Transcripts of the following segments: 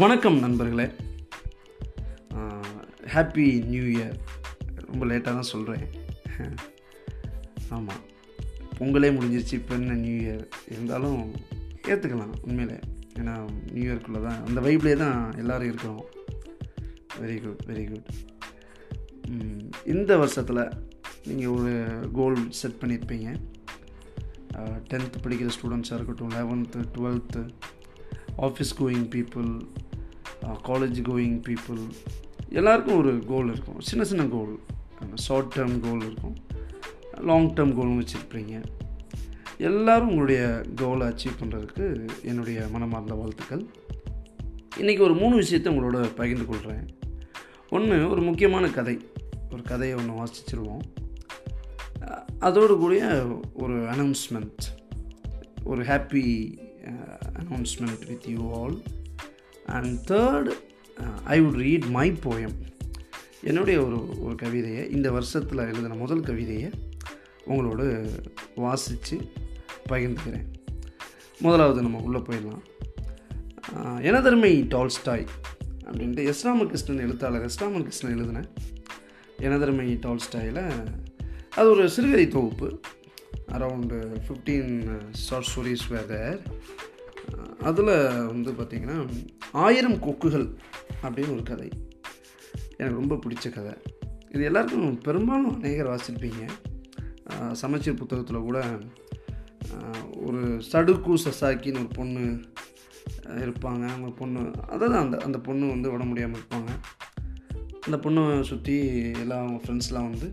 வணக்கம் நண்பர்களே. Happy new year ரொம்ப லேட்டாக தான் சொல்கிறேன் ஆமாம் பொங்கலே முடிஞ்சிருச்சு இப்போ என்ன நியூ இயர் இருந்தாலும் ஏற்றுக்கலாம் உண்மையிலே. ஏன்னா நியூ இயர்க்குள்ளே தான் அந்த வைப்லேயே தான் எல்லோரும் இருக்கிறோம். வெரி குட் வெரி குட் இந்த வருஷத்தில் நீங்கள் ஒரு கோல் செட் பண்ணியிருப்பீங்க டென்த்து படிக்கிற ஸ்டூடெண்ட்ஸாக இருக்கட்டும் eleventh twelfth office going people college going people எல்லாருக்கும் ஒரு கோல் இருக்கும். சின்ன சின்ன கோல் ஷார்ட் டேர்ம் கோல் இருக்கும். லாங் டேர்ம் கோலும் வச்சுருப்பீங்க. எல்லோரும் உங்களுடைய கோலை அச்சீவ் பண்ணுறதுக்கு என்னுடைய மனமார்ந்த வாழ்த்துக்கள். இன்றைக்கி ஒரு மூணு விஷயத்தை உங்களோட பகிர்ந்து கொள்கிறேன் ஒன்று ஒரு முக்கியமான கதை. ஒரு கதையை ஒன்று வாசிச்சிருவோம். அதோடு கூடிய ஒரு அனௌன்ஸ்மெண்ட் ஒரு happy announcement with you all and third I would read my poem என்னுடைய ஒரு ஒரு கவிதையை இந்த வருஷத்தில் எழுதின முதல் கவிதையை உங்களோட வாசித்து பகிர்ந்துக்கிறேன். முதலாவது நம்ம உள்ளே போயிடலாம். எனதருமை டால்ஸ்டாய்? அப்படின்ட்டு எஸ் ராமகிருஷ்ணன் எழுத்தாளர் எஸ் ராமகிருஷ்ணன் எழுதினேன் எனதருமை டால்ஸ்டாயில்? அது ஒரு சிறுகதை தொகுப்பு. Around fifteen short stories whether அதில் வந்து பார்த்திங்கன்னா ஆயிரம் கொக்குகள் அப்படின்னு ஒரு கதை. எனக்கு ரொம்ப பிடிச்ச கதை. இது எல்லாருக்கும் பெரும்பாலும் அநேகர் வாசிப்பீங்க. சமச்சீர் புத்தகத்தில் கூட ஒரு சடுக்கு சசாக்கின்னு ஒரு பொண்ணு இருப்பாங்க. அவங்க பொண்ணு அதாவது அந்த அந்த பொண்ணு வந்து விட முடியாமல் இருப்பாங்க. அந்த பொண்ணை சுற்றி எல்லாம் அவங்க ஃப்ரெண்ட்ஸ்லாம் வந்து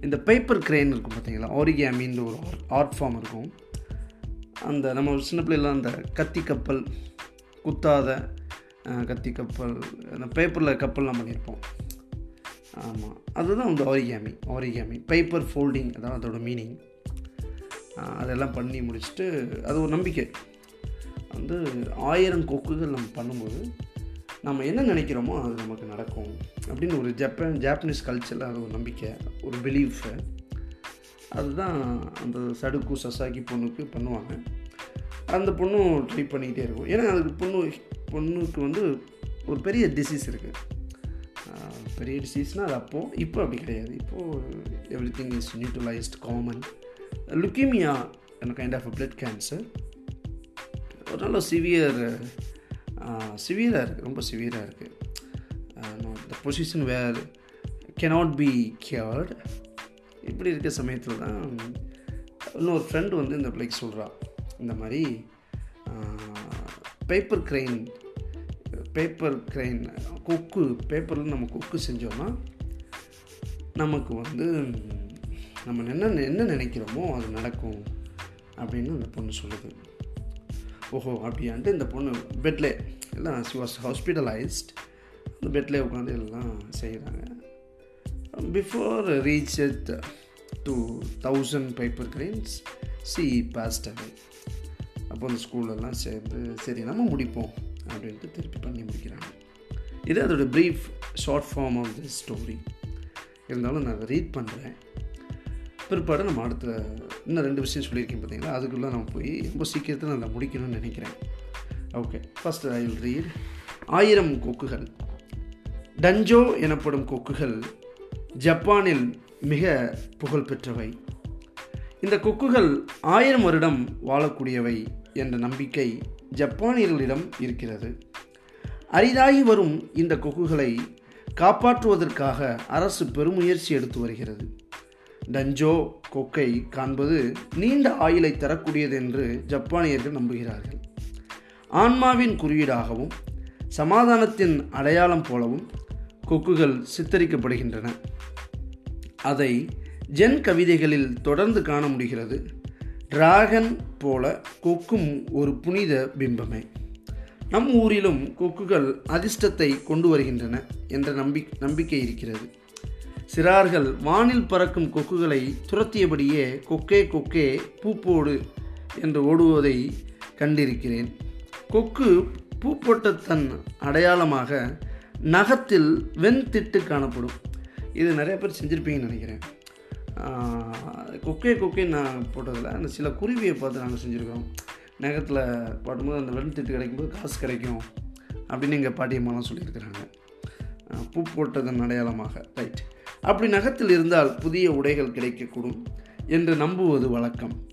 இந்த பேப்பர் கிரெயின் இருக்கும் பார்த்தீங்களா ஆரிகேமின்ற ஒரு ஆர்ட் ஃபார்ம் இருக்கும். அந்த நம்ம சின்ன பிள்ளைலாம் அந்த கத்தி கப்பல் குத்தாத கத்தி கப்பல் அந்த பேப்பரில் கப்பல்லாம் பண்ணியிருப்போம் ஆமாம் அதுதான் வந்து ஆரிகேமி ஆரிகேமி பேப்பர் ஃபோல்டிங் அதான் அதோட மீனிங் அதெல்லாம் பண்ணி முடிச்சுட்டு அது ஒரு நம்பிக்கை. வந்து ஆயிரம் கொக்குகள் நம்ம பண்ணும்போது நம்ம என்ன நினைக்கிறோமோ அது நமக்கு நடக்கும். அப்படின்னு ஒரு ஜப்பான் ஜாப்பனீஸ் கல்ச்சரில் அது ஒரு நம்பிக்கை ஒரு பிலீஃபு அதுதான் அந்த சடுக்கு சசாக்கி பொண்ணுக்கு பண்ணுவாங்க. அந்த பொண்ணும் ட்ரை பண்ணிக்கிட்டே இருக்கும். ஏன்னா அதுக்கு பொண்ணு பொண்ணுக்கு வந்து ஒரு பெரிய டிசீஸ் இருக்குது பெரிய டிசீஸ்னால் அது அப்போது இப்போ அப்படி கிடையாது. இப்போது everything is neutralized common leukemia என்ன கைண்ட் ஆஃப் பிளட் கேன்சர் ஒரு நல்ல சிவியர் சிவியராக இருக்குது ரொம்ப சிவியராக இருக்குது the position where cannot be cured இப்படி இருக்க சமயத்தில் தான் இன்னொரு ஃப்ரெண்டு வந்து இந்த பிள்ளைக்கு சொல்கிறா இந்த மாதிரி பேப்பர் க்ரெயின் பேப்பர் க்ரெயின் கொக்கு பேப்பரில் நம்ம கொக்கு செஞ்சோன்னா நமக்கு வந்து நம்ம என்ன என்ன நினைக்கிறோமோ அது நடக்கும் அப்படின்னு அந்த பொண்ணு சொல்லுது. ஓஹோ அப்படியான்ட்டு இந்த பொண்ணு பெட்லே எல்லாம் ஷி வாஸ் ஹாஸ்பிட்டலைஸ்ட் அந்த பெட்லே உட்காந்து எல்லாம் செய்கிறாங்க before reach to thousand paper cranes she passed away அப்போ அந்த ஸ்கூலெல்லாம் சேர்ந்து சரி நம்ம முடிப்போம் அப்படின்ட்டு திருப்பி பண்ணி முடிக்கிறாங்க. இது அதோடய brief short form of the story இருந்தாலும் நான் அதை ரீட் பண்ணுறேன் பிற்பாடு நம்ம அடுத்த இன்னும் ரெண்டு விஷயம் சொல்லியிருக்கேன் பார்த்தீங்களா? அதுக்குள்ளே நம்ம போய் ரொம்ப சீக்கிரத்தில் நான் அதை முடிக்கணும்னு நினைக்கிறேன். Okay first I will read ஆயிரம் கொக்குகள். டஞ்சோ எனப்படும் கொக்குகள் ஜப்பானில் மிக புகழ்பெற்றவை. இந்த கொக்குகள் ஆயிரம் வருடம் வாழக்கூடியவை. என்ற நம்பிக்கை ஜப்பானியர்களிடம் இருக்கிறது. அரிதாகி வரும் இந்த கொக்குகளை காப்பாற்றுவதற்காக அரசு பெருமுயற்சி எடுத்து வருகிறது. டஞ்சோ கொக்கை காண்பது நீண்ட ஆயுளை தரக்கூடியது என்று ஜப்பானியர்கள் நம்புகிறார்கள். ஆன்மாவின் குறியீடாகவும் சமாதானத்தின் அடையாளம் போலவும் கொக்குகள் சித்தரிக்கப்படுகின்றன. அதை ஜென் கவிதைகளில் தொடர்ந்து காண முடிகிறது. டிராகன் போல கொக்கும் ஒரு புனித பிம்பமே. நம் ஊரிலும் கொக்குகள் அதிர்ஷ்டத்தை கொண்டு வருகின்றன என்ற நம்பி நம்பிக்கை இருக்கிறது. சிறார்கள் வானில் பறக்கும் கொக்குகளை துரத்தியபடியே கொக்கே கொக்கே பூப்போடு என்று ஓடுவதை கண்டிருக்கிறேன். கொக்கு பூப்போட்ட தன் அடையாளமாக நகத்தில் வெண்திட்டு காணப்படும். இது நிறைய பேர் செஞ்சுருப்பீங்கன்னு நினைக்கிறேன். கொக்கே கொக்கே நான் போட்டதில் அந்த சில குருவியை பார்த்து நாங்கள் செஞ்சுருக்கோம். நகத்தில் பாடும்போது அந்த வெண்திட்டு கிடைக்கும்போது காசு கிடைக்கும் அப்படின்னு எங்கள் பாட்டியம்மாலாம் சொல்லியிருக்கிறாங்க. பூ போட்டதன் அடையாளமாக. ரைட். அப்படி நகத்தில் இருந்தால் புதிய உடைகள் கிடைக்கக்கூடும் என்று நம்புவது வழக்கம்.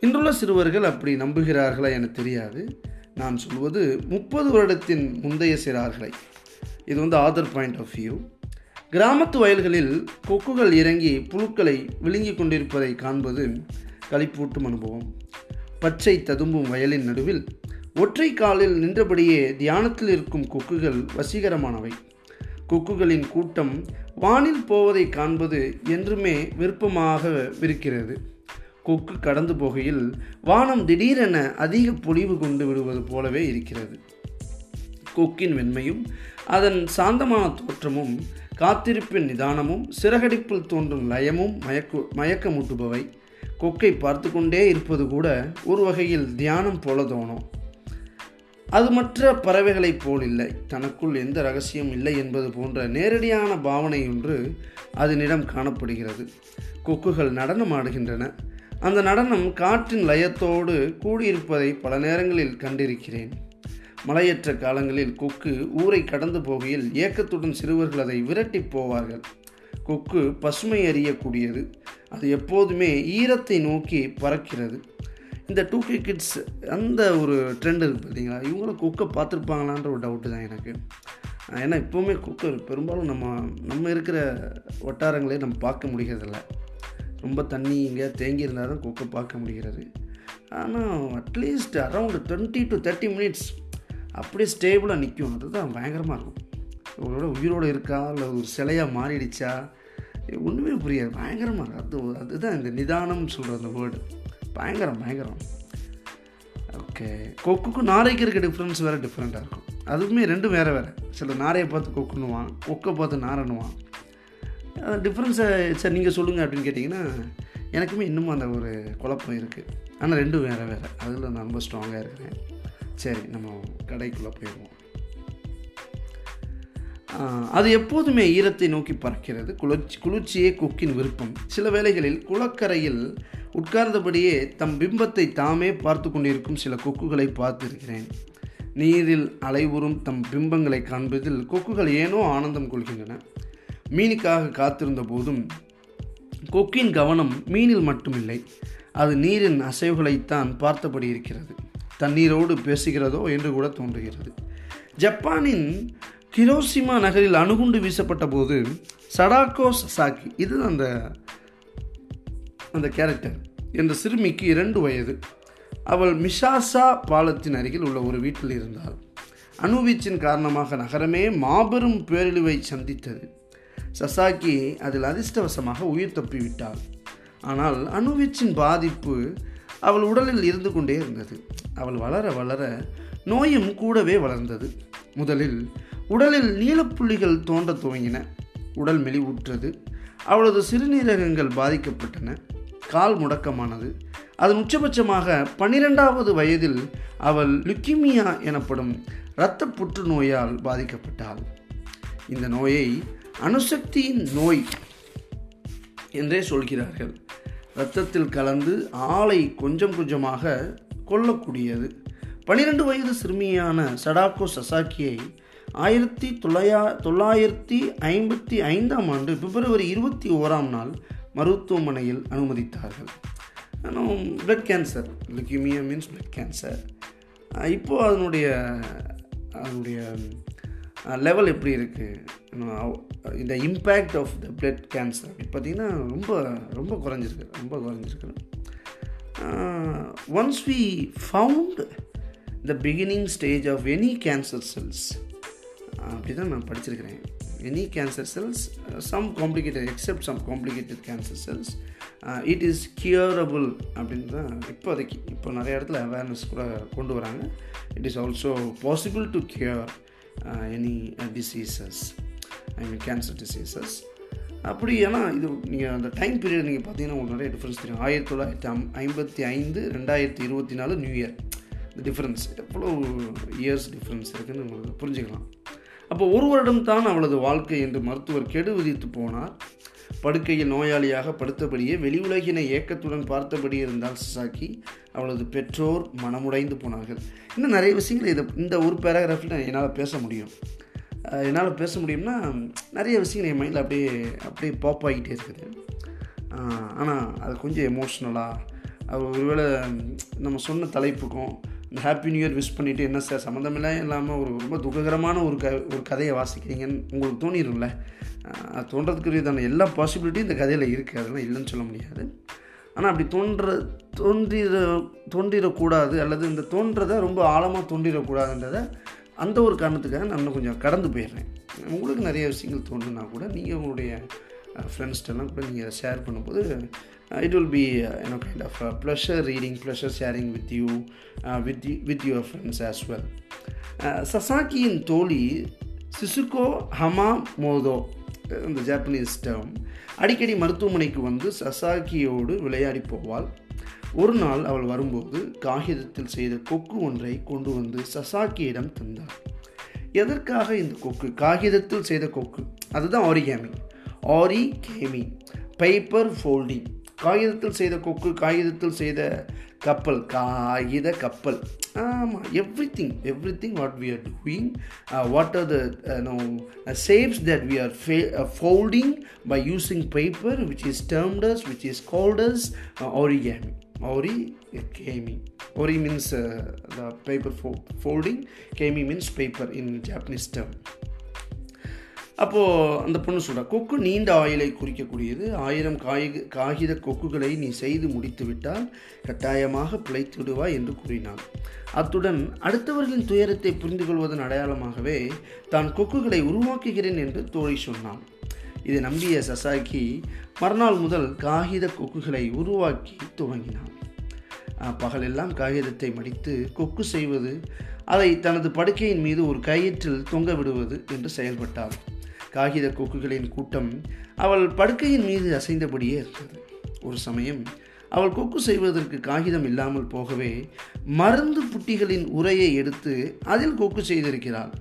இன்றுள்ள சிறுவர்கள் அப்படி நம்புகிறார்களா என தெரியாது. நான் சொல்வது முப்பது வருடத்தின் முந்தைய சிறார்களை. இது வந்து ஆதர் பாயிண்ட் ஆஃப் வியூ கிராமத்து வயல்களில் கொக்குகள் இறங்கி புழுக்களை விழுங்கிக் கொண்டிருப்பதை காண்பது களிப்பூட்டும் அனுபவம். பச்சை ததும்பும் வயலின் நடுவில் ஒற்றை காலில் நின்றபடியே தியானத்தில் இருக்கும் கொக்குகள் வசீகரமானவை. கொக்குகளின் கூட்டம் வானில் போவதை காண்பது என்றுமே விருப்பமாக இருக்கிறது. கொக்கு கடந்து போகையில் வானம் திடீரென அதிக பொலிவு கொண்டு விடுவது போலவே இருக்கிறது. கொக்கின் வெண்மையும் அதன் சாந்தமான தோற்றமும் காத்திருப்பின் நிதானமும் சிறகடிப்பில் தோன்றும் லயமும் மயக்கு மயக்கமூட்டுபவை. கொக்கை பார்த்து கொண்டே இருப்பது கூட ஒரு வகையில் தியானம் போல தோணும் அது மற்ற பறவைகளைப் போல் இல்லை தனக்குள் எந்த ரகசியம் இல்லை என்பது போன்ற நேரடியான பாவனை ஒன்று அதனிடம் காணப்படுகிறது. கொக்குகள் நடனம் ஆடுகின்றன. அந்த நடனம் காற்றின் லயத்தோடு கூடியிருப்பதை பல நேரங்களில் கண்டிருக்கிறேன். மலையற்ற காலங்களில் கொக்கு ஊரை கடந்து போகையில் ஏக்கத்துடன் சிறுவர்கள் அதை விரட்டி போவார்கள். கொக்கு பசுமை அறியக்கூடியது. அது எப்போதுமே ஈரத்தை நோக்கி பறக்கிறது. இந்த டூ கே கிட்ஸ் அந்த ஒரு ட்ரெண்ட் இருக்குது பார்த்தீங்களா? இவங்களும் கொக்கை பார்த்துருப்பாங்களான்ற ஒரு டவுட்டு தான் எனக்கு. ஏன்னா இப்போவுமே கொக்கு பெரும்பாலும் நம்ம நம்ம இருக்கிற வட்டாரங்களே நம்ம பார்க்க முடிகிறதில்ல. ரொம்ப தண்ணி இங்கே தேங்கி இருந்தால் தான் கொக்கை பார்க்க முடிகிறது. ஆனால் at least around twenty to thirty minutes அப்படியே ஸ்டேபிளாக நிற்கும் அதுதான் பயங்கரமாக இருக்கும். உங்களோட உயிரோடு இருக்கா? இல்லை ஒரு சிலையாக மாறிடுச்சா? ஒன்றுமே புரியாது. பயங்கரமாக இருக்கும். அது அதுதான் இந்த நிதானம்னு சொல்கிற அந்த வேர்டு பயங்கரம் பயங்கரம். ஓகே கொக்குக்கும் நாரைக்கு இருக்க டிஃப்ரென்ஸ் வேறு டிஃப்ரெண்ட்டாக இருக்கும். அதுவுமே ரெண்டும் வேறு வேறு. சில நாரையை பார்த்து கொக்குன்னுவான். கொக்கை பார்த்து நாரன்னுவான் டிஃப்ரென்ஸை சார் நீங்கள் சொல்லுங்கள் அப்படின்னு கேட்டிங்கன்னா எனக்குமே இன்னமும் அந்த ஒரு குழப்பம் இருக்குது ஆனால் ரெண்டும் வேறு வேறு. அதில் நான் ரொம்ப ஸ்ட்ராங்காக இருக்கிறேன். சரி நம்ம கடைக்குள்ளே போயிடுவோம். அது எப்போதுமே ஈரத்தை நோக்கி பறக்கிறது குளிர்ச்சி குளிர்ச்சியே கொக்கின் விருப்பம். சில வேளைகளில் குளக்கரையில் உட்கார்ந்தபடியே தம் பிம்பத்தை தாமே பார்த்து கொண்டிருக்கும் சில கொக்குகளை பார்த்திருக்கிறேன். நீரில் அலைவுறும் தம் பிம்பங்களை காண்பதில் கொக்குகள் ஏனோ ஆனந்தம் கொள்கின்றன. மீனுக்காக காத்திருந்த போதும் கொக்கின் கவனம் மீனில் மட்டுமில்லை அது நீரின் அசைவுகளைத்தான் பார்த்தபடி இருக்கிறது. தண்ணீரோடு பேசுகிறதோ என்று கூட தோன்றுகிறது. ஜப்பானின் கிரோசிமா நகரில் அணுகுண்டு வீசப்பட்ட போது சடாக்கோ சசாக்கி இது அந்த அந்த கேரக்டர் என்ற சிறுமிக்கு இரண்டு வயது. அவள் மிஷாசா பாலத்தின் அருகில் உள்ள ஒரு வீட்டில் இருந்தாள். அணுவீச்சின் காரணமாக நகரமே மாபெரும் பேரழிவை சந்தித்தது. சசாக்கி அதில் அதிர்ஷ்டவசமாக உயிர் தப்பிவிட்டாள். ஆனால் அணுவீச்சின் பாதிப்பு அவள் உடலில் இருந்து கொண்டே இருந்தது. அவள் வளர வளர நோயும் கூடவே வளர்ந்தது. முதலில் உடலில் நீலப்புள்ளிகள் தோன்ற துவங்கின. உடல் மெலிவுற்றது. அவளது சிறுநீரகங்கள் பாதிக்கப்பட்டன. கால் முடக்கமானது. அதன் உச்சபட்சமாக பன்னிரெண்டாவது வயதில் அவள் லுக்கிமியா எனப்படும் இரத்த புற்றுநோயால் பாதிக்கப்பட்டாள். இந்த நோயை அணுசக்தியின் நோய் என்றே சொல்கிறார்கள். இரத்தத்தில் கலந்து ஆளை கொஞ்சம் கொஞ்சமாக கொல்லக்கூடியது. பனிரெண்டு வயது சிறுமியான சடாக்கோ சசாக்கியை ஆயிரத்தி தொள்ளாயா தொள்ளாயிரத்தி ஐம்பத்தி ஐந்தாம் ஆண்டு பிப்ரவரி இருபத்தி ஓராம் நாள் மருத்துவமனையில் அனுமதித்தார்கள். Blood cancer leukaemia means blood cancer இப்போது அதனுடைய அதனுடைய லெவல் எப்படி இருக்குது இந்த impact of the blood cancer அப்படி பார்த்தீங்கன்னா ரொம்ப ரொம்ப குறைஞ்சிருக்கு ரொம்ப குறைஞ்சிருக்கு. Once we found the beginning stage of any cancer cells அப்படி தான் நான் படிச்சிருக்கிறேன். Any cancer cells some complicated except some complicated cancer cells it is curable அப்படின்னு தான் இப்போதைக்கு. இப்போ நிறைய இடத்துல அவேர்னஸ் கூட கொண்டு வராங்க. It is also possible to cure any diseases I mean cancer diseases அப்படி ஏன்னா இது நீங்கள் அந்த டைம் பீரியட் நீங்கள் பார்த்தீங்கன்னா உங்களுக்கு நிறைய டிஃப்ரென்ஸ் தெரியும். ஆயிரத்தி தொள்ளாயிரத்தி ஐம் ஐம்பத்தி ஐந்து ரெண்டாயிரத்தி இருபத்தி நாலு நியூ இயர் இந்த டிஃப்ரென்ஸ் எவ்வளோ இயர்ஸ் டிஃப்ரென்ஸ் இருக்குதுன்னு உங்களுக்கு புரிஞ்சுக்கலாம். அப்போ ஒரு வருடம் தான் அவளது வாழ்க்கை என்று மருத்துவர் கெடு விதித்து போனார். படுக்கையில் நோயாளியாக படுத்தபடியே வெளி உலகினை ஏக்கத்துடன் பார்த்தபடி இருந்தால் சசாக்கி அவளது பெற்றோர் மனமுடைந்து போனார்கள். இன்னும் நிறைய விஷயங்கள் இதை இந்த ஒரு பேராகிராஃபில் என்னால் பேச முடியும். என்னால் பேச முடியும்னா நிறைய விஷயங்கள் என் மைண்டில் அப்படியே அப்படியே பாப் ஆகிட்டே இருக்குது. ஆனால் அது கொஞ்சம் எமோஷ்னலாக ஒருவேளை நம்ம சொன்ன தலைப்புக்கும் ஹாப்பி நியூ இயர் விஷ் பண்ணிவிட்டு என்ன சார் சம்மந்தமெல்லாம் இல்லாமல் ஒரு ரொம்ப துக்ககரமான ஒரு க ஒரு கதையை வாசிக்கிறீங்கன்னு உங்களுக்கு தோணிடும்ல அது தோன்றதுக்குரியதான எல்லா பாசிபிலிட்டியும் இந்த கதையில் இருக்குது அதெல்லாம் இல்லைன்னு சொல்ல முடியாது. ஆனால் அப்படி தோன்ற தோன்றிட தோன்றிடக்கூடாது அல்லது இந்த தோன்றதை ரொம்ப ஆழமாக தோன்றிடக்கூடாதுன்றதை அந்த ஒரு காரணத்துக்காக நான் இன்னும் கொஞ்சம் கடந்து போயிடுறேன். உங்களுக்கு நிறைய விஷயங்கள் தோணுனா கூட நீங்கள் உங்களுடைய ஃப்ரெண்ட்ஸ்டெல்லாம் கூட நீங்கள் ஷேர் பண்ணும்போது it will be you know kind of pleasure reading pleasure sharing with you with with your friends as well சசாக்கியின் தோழி சிசுகோ ஹமா மோதோ இந்த ஜாப்பனீஸ் டேர்ம் அடிக்கடி மருத்துவமனைக்கு வந்து சசாக்கியோடு விளையாடி போவாள். ஒரு நாள் அவள் வரும்போது காகிதத்தில் செய்த கொக்கு ஒன்றை கொண்டு வந்து சசாக்கியிடம் தந்தாள். எதற்காக இந்த கொக்கு? காகிதத்தில் செய்த கொக்கு. அதுதான் origami origami paper folding காகிதத்தில் செய்த கொக்கு காகிதத்தில் செய்த கப்பல் காகித கப்பல் ஆமாம் everything everything what we are doing what are the no shapes that we are fa- uh, folding by using paper which is termed as which is called as uh, origami origami ori means uh, the paper fo- folding kami means paper in japanese term அப்போது அந்த பொண்ணு சொல்கிறா கொக்கு நீண்ட ஆயிலை குறிக்கக்கூடியது. ஆயிரம் காய் காகித கொக்குகளை நீ செய்து முடித்து விட்டால் கட்டாயமாக பிழைத்து விடுவாய் என்று கூறினான். அத்துடன் அடுத்தவர்களின் துயரத்தை புரிந்து கொள்வதன் அடையாளமாகவே தான் கொக்குகளை உருவாக்குகிறேன் என்று தோழி சொன்னான். இதை நம்பிய சசாக்கி மறுநாள் முதல் காகித கொக்குகளை உருவாக்கி துவங்கினான். பகலெல்லாம் காகிதத்தை மடித்து கொக்கு செய்வது அதை தனது படுக்கையின் மீது ஒரு கயிற்றில் தொங்க விடுவது என்று செயல்பட்டார் காகித கொக்குகளின் கூட்டம் அவள் படுக்கையின் மீது அசைந்தபடியே இருந்தது. ஒரு சமயம் அவள் கொக்கு செய்வதற்கு காகிதம் இல்லாமல் போகவே மருந்து புட்டிகளின் உரையை எடுத்து அதில் கொக்கு செய்திருக்கிறாள்.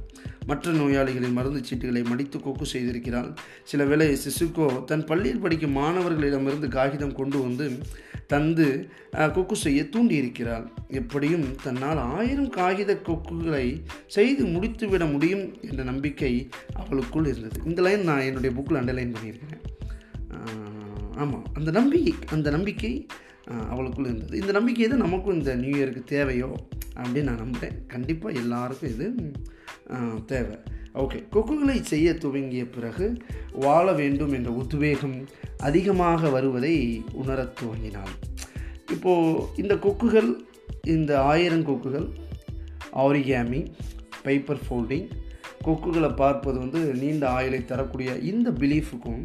மற்ற நோயாளிகளின் மருந்து சீட்டுகளை மடித்து கொக்கு செய்திருக்கிறாள். சில வேளை சிசுகோ தன் பள்ளியில் படிக்கும் மாணவர்களிடமிருந்து காகிதம் கொண்டு வந்து தந்து கொக்கு செய்ய தூண்டியிருக்கிறாள். எப்படியும் தன்னால் ஆயிரம் காகித கொக்குகளை செய்து முடித்துவிட முடியும் என்ற நம்பிக்கை அவளுக்குள் இருந்தது. இந்த லைன் நான் என்னுடைய புக்கில் அண்டர்லைன் பண்ணியிருக்கிறேன். ஆமாம் அந்த நம்பிக்கை அந்த நம்பிக்கை அவளுக்குள் இருந்தது. இந்த நம்பிக்கை தான் நமக்கும் இந்த நியூ இயருக்கு தேவையோ அப்படின்னு நான் நம்புகிறேன் கண்டிப்பாக எல்லாருக்கும் இது தேவை. ஓகே கொக்குகளை செய்ய துவங்கிய பிறகு வாழ வேண்டும் என்ற உத்வேகம் அதிகமாக வருவதை உணரத் துவங்கினாள். இப்போது இந்த கொக்குகள் இந்த ஆயிரம் கொக்குகள் ஆரிகேமி பேப்பர் ஃபோல்டிங் கொக்குகளை பார்ப்பது வந்து நீண்ட ஆயுளை தரக்கூடிய இந்த பிலீஃபுக்கும்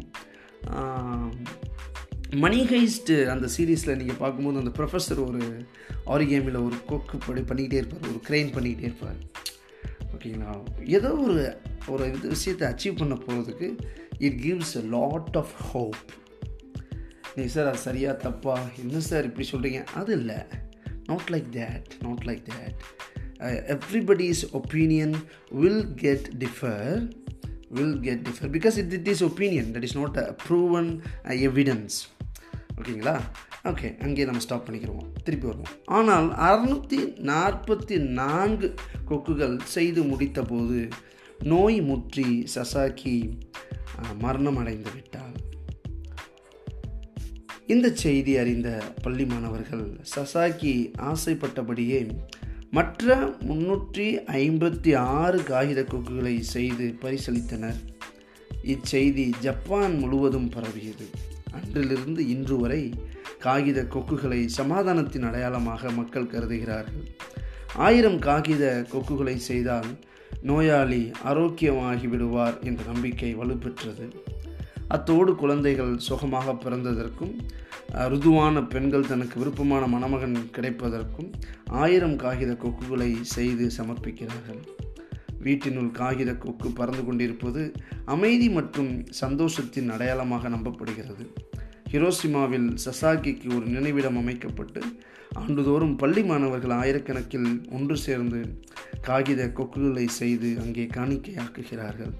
மணி ஹைஸ்ட் அந்த சீரீஸில் நீங்கள் பார்க்கும்போது அந்த ப்ரொஃபஸர் ஒரு ஆரிகேமியில் ஒரு கொக்கு படி பண்ணிக்கிட்டே இருப்பார் ஒரு க்ரெயின் பண்ணிக்கிட்டே இருப்பார். ஓகேங்களா? ஏதோ ஒரு ஒரு இது விஷயத்தை அச்சீவ் பண்ண போகிறதுக்கு it gives a lot of hope நீ சார் அது சரியாக தப்பா? என்ன சார் இப்படி சொல்கிறீங்க அது இல்லை. Not like that not like that everybody's opinion will get differ will get differ because it it is opinion that is not a proven evidence ஓகேங்களா ஓகே அங்கேயே நம்ம ஸ்டாப் பண்ணிக்கிறோம் திருப்பி வருவோம். ஆனால் அறுநூற்றி நாற்பத்தி நான்கு கொக்குகள் செய்து முடித்தபோது நோய் முற்றி சசாக்கி மரணம் அடைந்து விட்டாள். இந்த செய்தி அறிந்த பள்ளி மாணவர்கள் சசாக்கி ஆசைப்பட்டபடியே மற்ற முன்னூற்றி ஐம்பத்தி ஆறு காகித கொக்குகளை செய்து பரிசளித்தனர். இச்செய்தி ஜப்பான் முழுவதும் பரவியது. அன்றிலிருந்து இன்று வரை காகித கொக்குகளை சமாதானத்தின் அடையாளமாக மக்கள் கருதுகிறார்கள். ஆயிரம் காகித கொக்குகளை செய்தால் நோயாளி ஆரோக்கியமாகி விடுவார் என்ற நம்பிக்கை வலுப்பெற்றது. அத்தோடு குழந்தைகள் சுகமாக பிறந்ததற்கும் ருதுவான பெண்கள் தனக்கு விருப்பமான மணமகன் கிடைப்பதற்கும் ஆயிரம் காகித கொக்குகளை செய்து சமர்ப்பிக்கிறார்கள். வீட்டினுள் காகித கொக்கு பறந்து கொண்டிருப்பது அமைதி மற்றும் சந்தோஷத்தின் அடையாளமாக நம்பப்படுகிறது. ஹிரோசிமாவில் சசாகிக்கு ஒரு நினைவிடம் அமைக்கப்பட்டு ஆண்டுதோறும் பள்ளி மாணவர்கள் ஆயிரக்கணக்கில் ஒன்று சேர்ந்து காகித கொக்குகளை செய்து அங்கே காணிக்கையாக்குகிறார்கள்.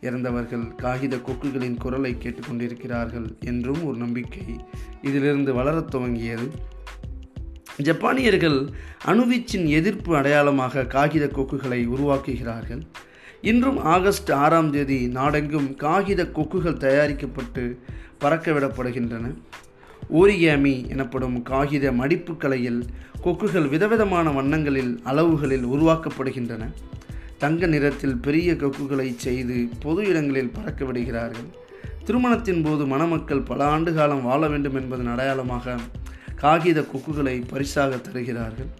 இறந்தவர்கள் காகித கொக்குகளின் குரலை கேட்டுக்கொண்டிருக்கிறார்கள் என்றும் ஒரு நம்பிக்கை இதிலிருந்து வளரத் துவங்கியது. ஜப்பானியர்கள் அணுவீச்சின் எதிர்ப்பு அடையாளமாக காகித கொக்குகளை உருவாக்குகிறார்கள். இன்றும் ஆகஸ்ட் ஆறாம் தேதி நாடெங்கும் காகித கொக்குகள் தயாரிக்கப்பட்டு பறக்கவிடப்படுகின்றன. ஓரியாமி எனப்படும் காகித மடிப்பு கலையில் கொக்குகள் விதவிதமான வண்ணங்களில் அளவுகளில் உருவாக்கப்படுகின்றன. தங்க நிறத்தில் பெரிய கொக்குகளை செய்து பொது இடங்களில் பறக்க விடுகிறார்கள் திருமணத்தின் போது மணமக்கள் பல ஆண்டு காலம் வாழ வேண்டும் என்பதன் அடையாளமாக காகித கொக்குகளை பரிசாக தருகிறார்கள்.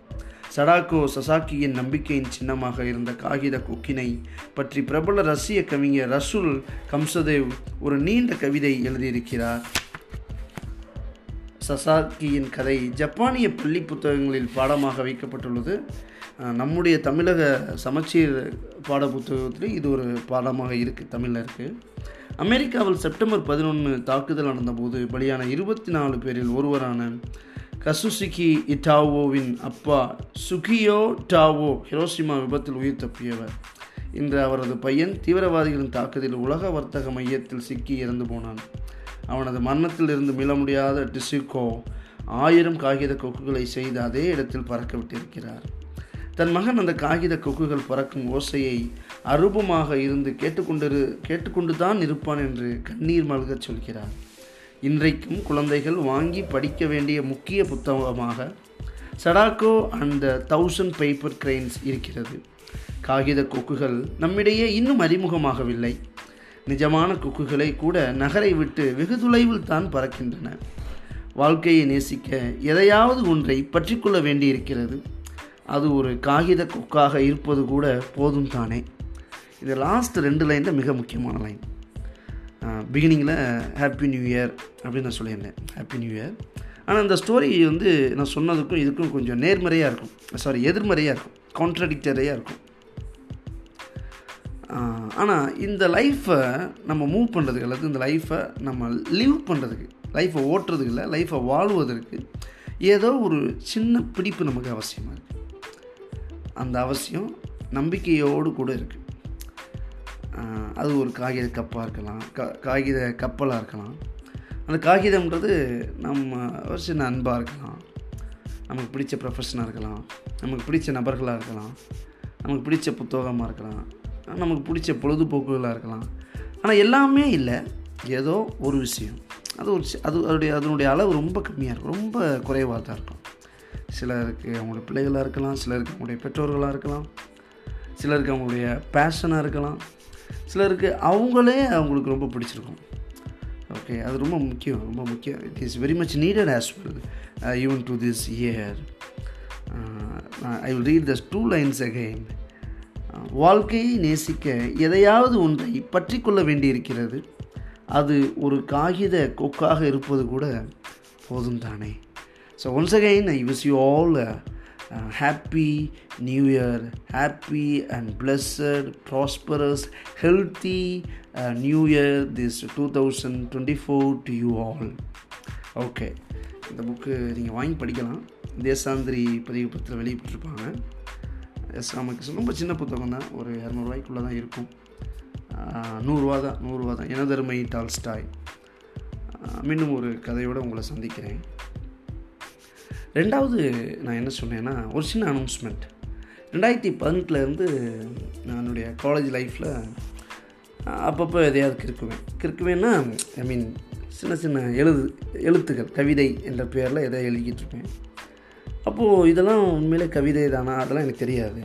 சடாக்கோ சசாக்கியின் நம்பிக்கையின் சின்னமாக இருந்த காகித கொக்கினை பற்றி பிரபல ரஷ்ய கவிஞர் ரசூல் கம்சதேவ் ஒரு நீண்ட கவிதை எழுதியிருக்கிறார். சசாக்கியின் கதை ஜப்பானிய பள்ளி புத்தகங்களில் பாடமாக வைக்கப்பட்டுள்ளது. நம்முடைய தமிழக சமச்சீர் பாட புத்தகத்தில் இது ஒரு பாடமாக இருக்குது தமிழில் இருக்குது அமெரிக்காவில் செப்டம்பர் பதினொன்று தாக்குதல் நடந்தபோது பலியான இருபத்தி நாலு பேரில் ஒருவரான கசுசுகி இட்டாவோவின் அப்பா சுகியோ டாவோ ஹிரோசிமா விபத்தில் உயிர் தப்பியவர் இன்று அவரது பையன் தீவிரவாதிகளின் தாக்குதலில் உலக வர்த்தக மையத்தில் சிக்கி இறந்து போனான் அவனது மரணத்தில் இருந்து மீள முடியாத டிசிகோ ஆயிரம் காகித கொக்குகளை செய்து அதே இடத்தில் பறக்க விட்டிருக்கிறார் தன் மகன் அந்த காகித கொக்குகள் பறக்கும் ஓசையை அருபமாக இருந்து கேட்டுக்கொண்டிரு கேட்டுக்கொண்டு தான் இருப்பான் என்று கண்ணீர் மல்கச் சொல்கிறார் இன்றைக்கும் குழந்தைகள் வாங்கி படிக்க வேண்டிய முக்கிய புத்தகமாக Sadako and the thousand paper cranes இருக்கிறது. காகித கொக்குகள் நம்மிடையே இன்னும் அறிமுகமாகவில்லை. நிஜமான கொக்குகளை கூட நகரை விட்டு வெகு தொலைவில் தான் பறக்கின்றன. வாழ்க்கையை நேசிக்க எதையாவது ஒன்றை பற்றிக்கொள்ள வேண்டியிருக்கிறது. அது ஒரு காகித கொக்காக இருப்பது கூட போதும் தானே. இது லாஸ்ட் ரெண்டு லைன் தான் மிக முக்கியமான லைன் பிகினிங்கில் ஹாப்பி நியூ இயர் அப்படின்னு நான் சொல்லியிருந்தேன். ஹாப்பி நியூ இயர் ஆனால் அந்த ஸ்டோரி வந்து நான் சொன்னதுக்கும் இதுக்கும் கொஞ்சம் நேர்மறையாக இருக்கும். சாரி எதிர்மறையாக இருக்கும். கான்ட்ரடிக்டரியாக இருக்கும். ஆனால் இந்த லைஃப்பை நம்ம மூவ் பண்ணுறதுக்கு அல்லது இந்த லைஃப்பை நம்ம லிவ் பண்ணுறதுக்கு லைஃப்பை ஓட்டுறதுக்கு இல்லை லைஃப்பை வாழ்வதற்கு ஏதோ ஒரு சின்ன பிடிப்பு நமக்கு அவசியமாக இருக்குது அந்த அவசியம் நம்பிக்கையோடு கூட இருக்குது அது ஒரு காகித கப்பாக இருக்கலாம் க காகித கப்பலாக இருக்கலாம். அந்த காகிதம்ன்றது நம்ம ஒரு சின்ன அன்பாக இருக்கலாம். நமக்கு பிடிச்ச ப்ரொஃபஷனாக இருக்கலாம். நமக்கு பிடிச்ச நபர்களாக இருக்கலாம். நமக்கு பிடிச்ச புத்தகமாக இருக்கலாம். நமக்கு பிடிச்ச பொழுதுபோக்குகளாக இருக்கலாம். ஆனால் எல்லாமே இல்லை. ஏதோ ஒரு விஷயம். அது ஒரு அது அதனுடைய அதனுடைய அளவு ரொம்ப கம்மியாக இருக்கும். ரொம்ப குறைவாக தான் இருக்கும். சிலருக்கு அவங்களுடைய பிள்ளைகளாக இருக்கலாம். சிலருக்கு அவங்களுடைய பெற்றோர்களாக இருக்கலாம். சிலருக்கு அவங்களுடைய பேஷனாக இருக்கலாம். சிலருக்கு அவங்களே அவங்களுக்கு ரொம்ப பிடிச்சிருக்கும். ஓகே அது ரொம்ப முக்கியம் ரொம்ப முக்கியம். It is very much needed as well even to this year I will read these two lines again வாழ்க்கையை நேசிக்க எதையாவது ஒன்றை பற்றி கொள்ள வேண்டியிருக்கிறது. அது ஒரு காகித கொக்காக இருப்பது கூட போதும் தானே so once again I wish you all happy new year happy and blessed prosperous healthy new year this two thousand twenty four to you all okay இந்த புக்கு நீங்கள் வாங்கி படிக்கலாம். தேசாந்திரி பதிவுப்பத்தில் வெளியிட்டிருப்பாங்க. எஸ் ராமகிருஷ்ணன் ரொம்ப சின்ன புத்தகம் தான். ஒரு இரநூறுவாய்க்குள்ளே தான் இருக்கும். நூறுரூவா தான் நூறுரூவா தான். எனதருமை டால்ஸ்டாய். மீண்டும் ஒரு கதையோடு உங்களை சந்திக்கிறேன். ரெண்டாவது நான் என்ன சொன்னேன்னா ஒரு சின்ன அனௌன்ஸ்மெண்ட் ரெண்டாயிரத்தி பதினெட்டுலேருந்து நான் என்னுடைய காலேஜ் லைஃப்பில் அப்பப்போ எதையாவது கிறுக்குவேன். கிறுக்குவேன்னா ஐ மீன் சின்ன சின்ன எழுது எழுத்துக்கள் கவிதை என்ற பேரில் எதை எழுதிக்கிட்டுருப்பேன் அப்போது இதெல்லாம் உண்மையிலே கவிதை தானா? அதெல்லாம் எனக்கு தெரியாது.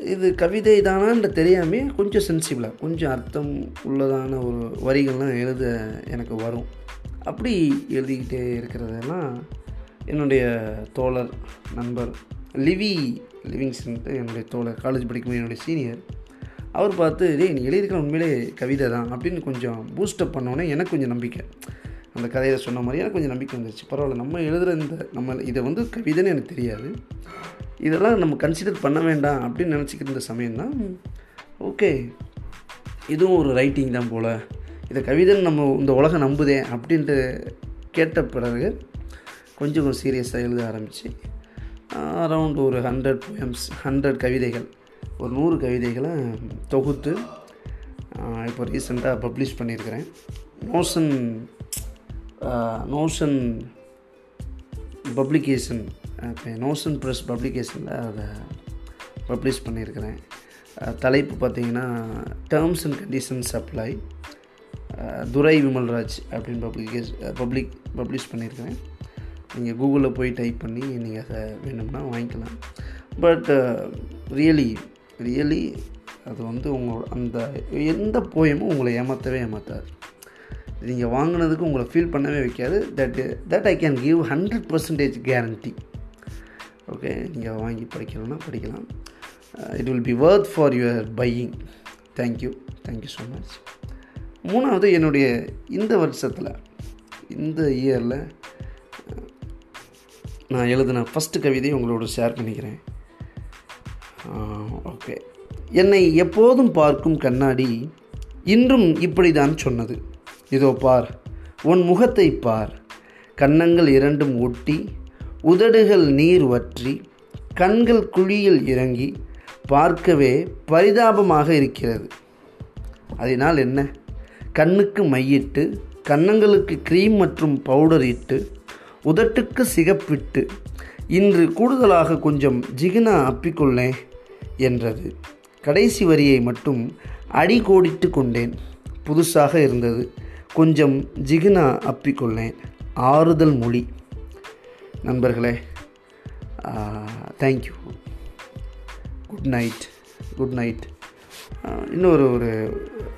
இது கவிதை தானான்ற தெரியாமே கொஞ்சம் சென்சிபிளாக கொஞ்சம் அர்த்தம் உள்ளதான ஒரு வரிகள்லாம் எழுத எனக்கு வரும். அப்படி எழுதிக்கிட்டே இருக்கிறதெல்லாம் என்னுடைய தோழர் நண்பர் லிவி லிவிங்ஸ்ன்ட்டு என்னுடைய தோழர் காலேஜ் படிக்கும் என்னுடைய சீனியர் அவர் பார்த்து டேய் நீ எழுதியிருக்கிற உண்மையிலே கவிதை தான் அப்படின்னு கொஞ்சம் பூஸ்டப் பண்ணோன்னே எனக்கு கொஞ்சம் நம்பிக்கை. அந்த கதையை சொன்ன மாதிரி எனக்கு கொஞ்சம் நம்பிக்கை வந்துருச்சு. பரவாயில்ல நம்ம எழுதுகிற இந்த நம்ம இதை வந்து கவிதைன்னு எனக்கு தெரியாது. இதெல்லாம் நம்ம கன்சிடர் பண்ண வேண்டாம் அப்படின்னு நினச்சிக்கிட்டு இருந்த சமயம் தான் ஓகே இதுவும் ஒரு ரைட்டிங் தான் போல். இதை கவிதைன்னு நம்ம இந்த உலகம் நம்புதே அப்படின்ட்டு கேட்ட பிறகு கொஞ்சம் கொஞ்சம் சீரியஸாக எழுத ஆரம்பித்து அரவுண்ட் ஒரு ஹண்ட்ரட் போயம்ஸ் ஹண்ட்ரட் கவிதைகள் ஒரு நூறு கவிதைகளை தொகுத்து இப்போ ரீசெண்டாக பப்ளிஷ் பண்ணியிருக்கிறேன். நோஷன் நோஷன் பப்ளிகேஷன் இப்போ நோஷன் ப்ரெஸ் பப்ளிகேஷனில் அதை பப்ளிஷ் பண்ணியிருக்கிறேன். தலைப்பு பார்த்தீங்கன்னா terms and conditions apply Durai Vimalraj அப்படின்னு பப்ளிகேஷ் பப்ளிக் பப்ளிஷ் பண்ணியிருக்கிறேன் நீங்கள் கூகுளில் போய் டைப் பண்ணி நீங்கள் அதை வேணும்னா வாங்கிக்கலாம். பட் ரியலி ரியலி அது வந்து உங்களோட அந்த எந்த போயமும் உங்களை ஏமாற்றவே ஏமாற்றாது நீங்கள் வாங்கினதுக்கு உங்களை ஃபீல் பண்ணவே வைக்காது. That that I can give hundred percentage guarantee okay நீங்கள் வாங்கி படிக்கணும்னா படிக்கலாம். It will be worth for your buying thank you thank you so much மூணாவது என்னுடைய இந்த வருஷத்தில் இந்த இயரில் நான் எழுதின ஃபஸ்ட்டு கவிதையை உங்களோட ஷேர் பண்ணிக்கிறேன். ஓகே என்னை எப்போதும் பார்க்கும் கண்ணாடி இன்றும் இப்படிதான் சொன்னது. இதோ பார் உன் முகத்தை பார். கன்னங்கள் இரண்டும் ஒட்டி உதடுகள் நீர் வற்றி கண்கள் குழியில் இறங்கி பார்க்கவே பரிதாபமாக இருக்கிறது. அதனால் என்ன? கண்ணுக்கு மையிட்டு கன்னங்களுக்கு க்ரீம் மற்றும் பவுடர் இட்டு உதட்டுக்கு சிகப்பிட்டு இன்று கூடுதலாக கொஞ்சம் ஜிகினா அப்பிக்கொள்ளேன் என்றது. கடைசி வரியை மட்டும் அடி கோடிட்டு கொண்டேன். புதுசாக இருந்தது. கொஞ்சம் ஜிகினா அப்பிக்கொள்ளேன். ஆறுதல் மொழி. நண்பர்களே thank you good night good night இன்னொரு ஒரு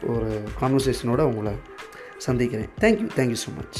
ஒரு கான்வர்சேஷனோட உங்களை சந்திக்கிறேன். Thank you thank you so much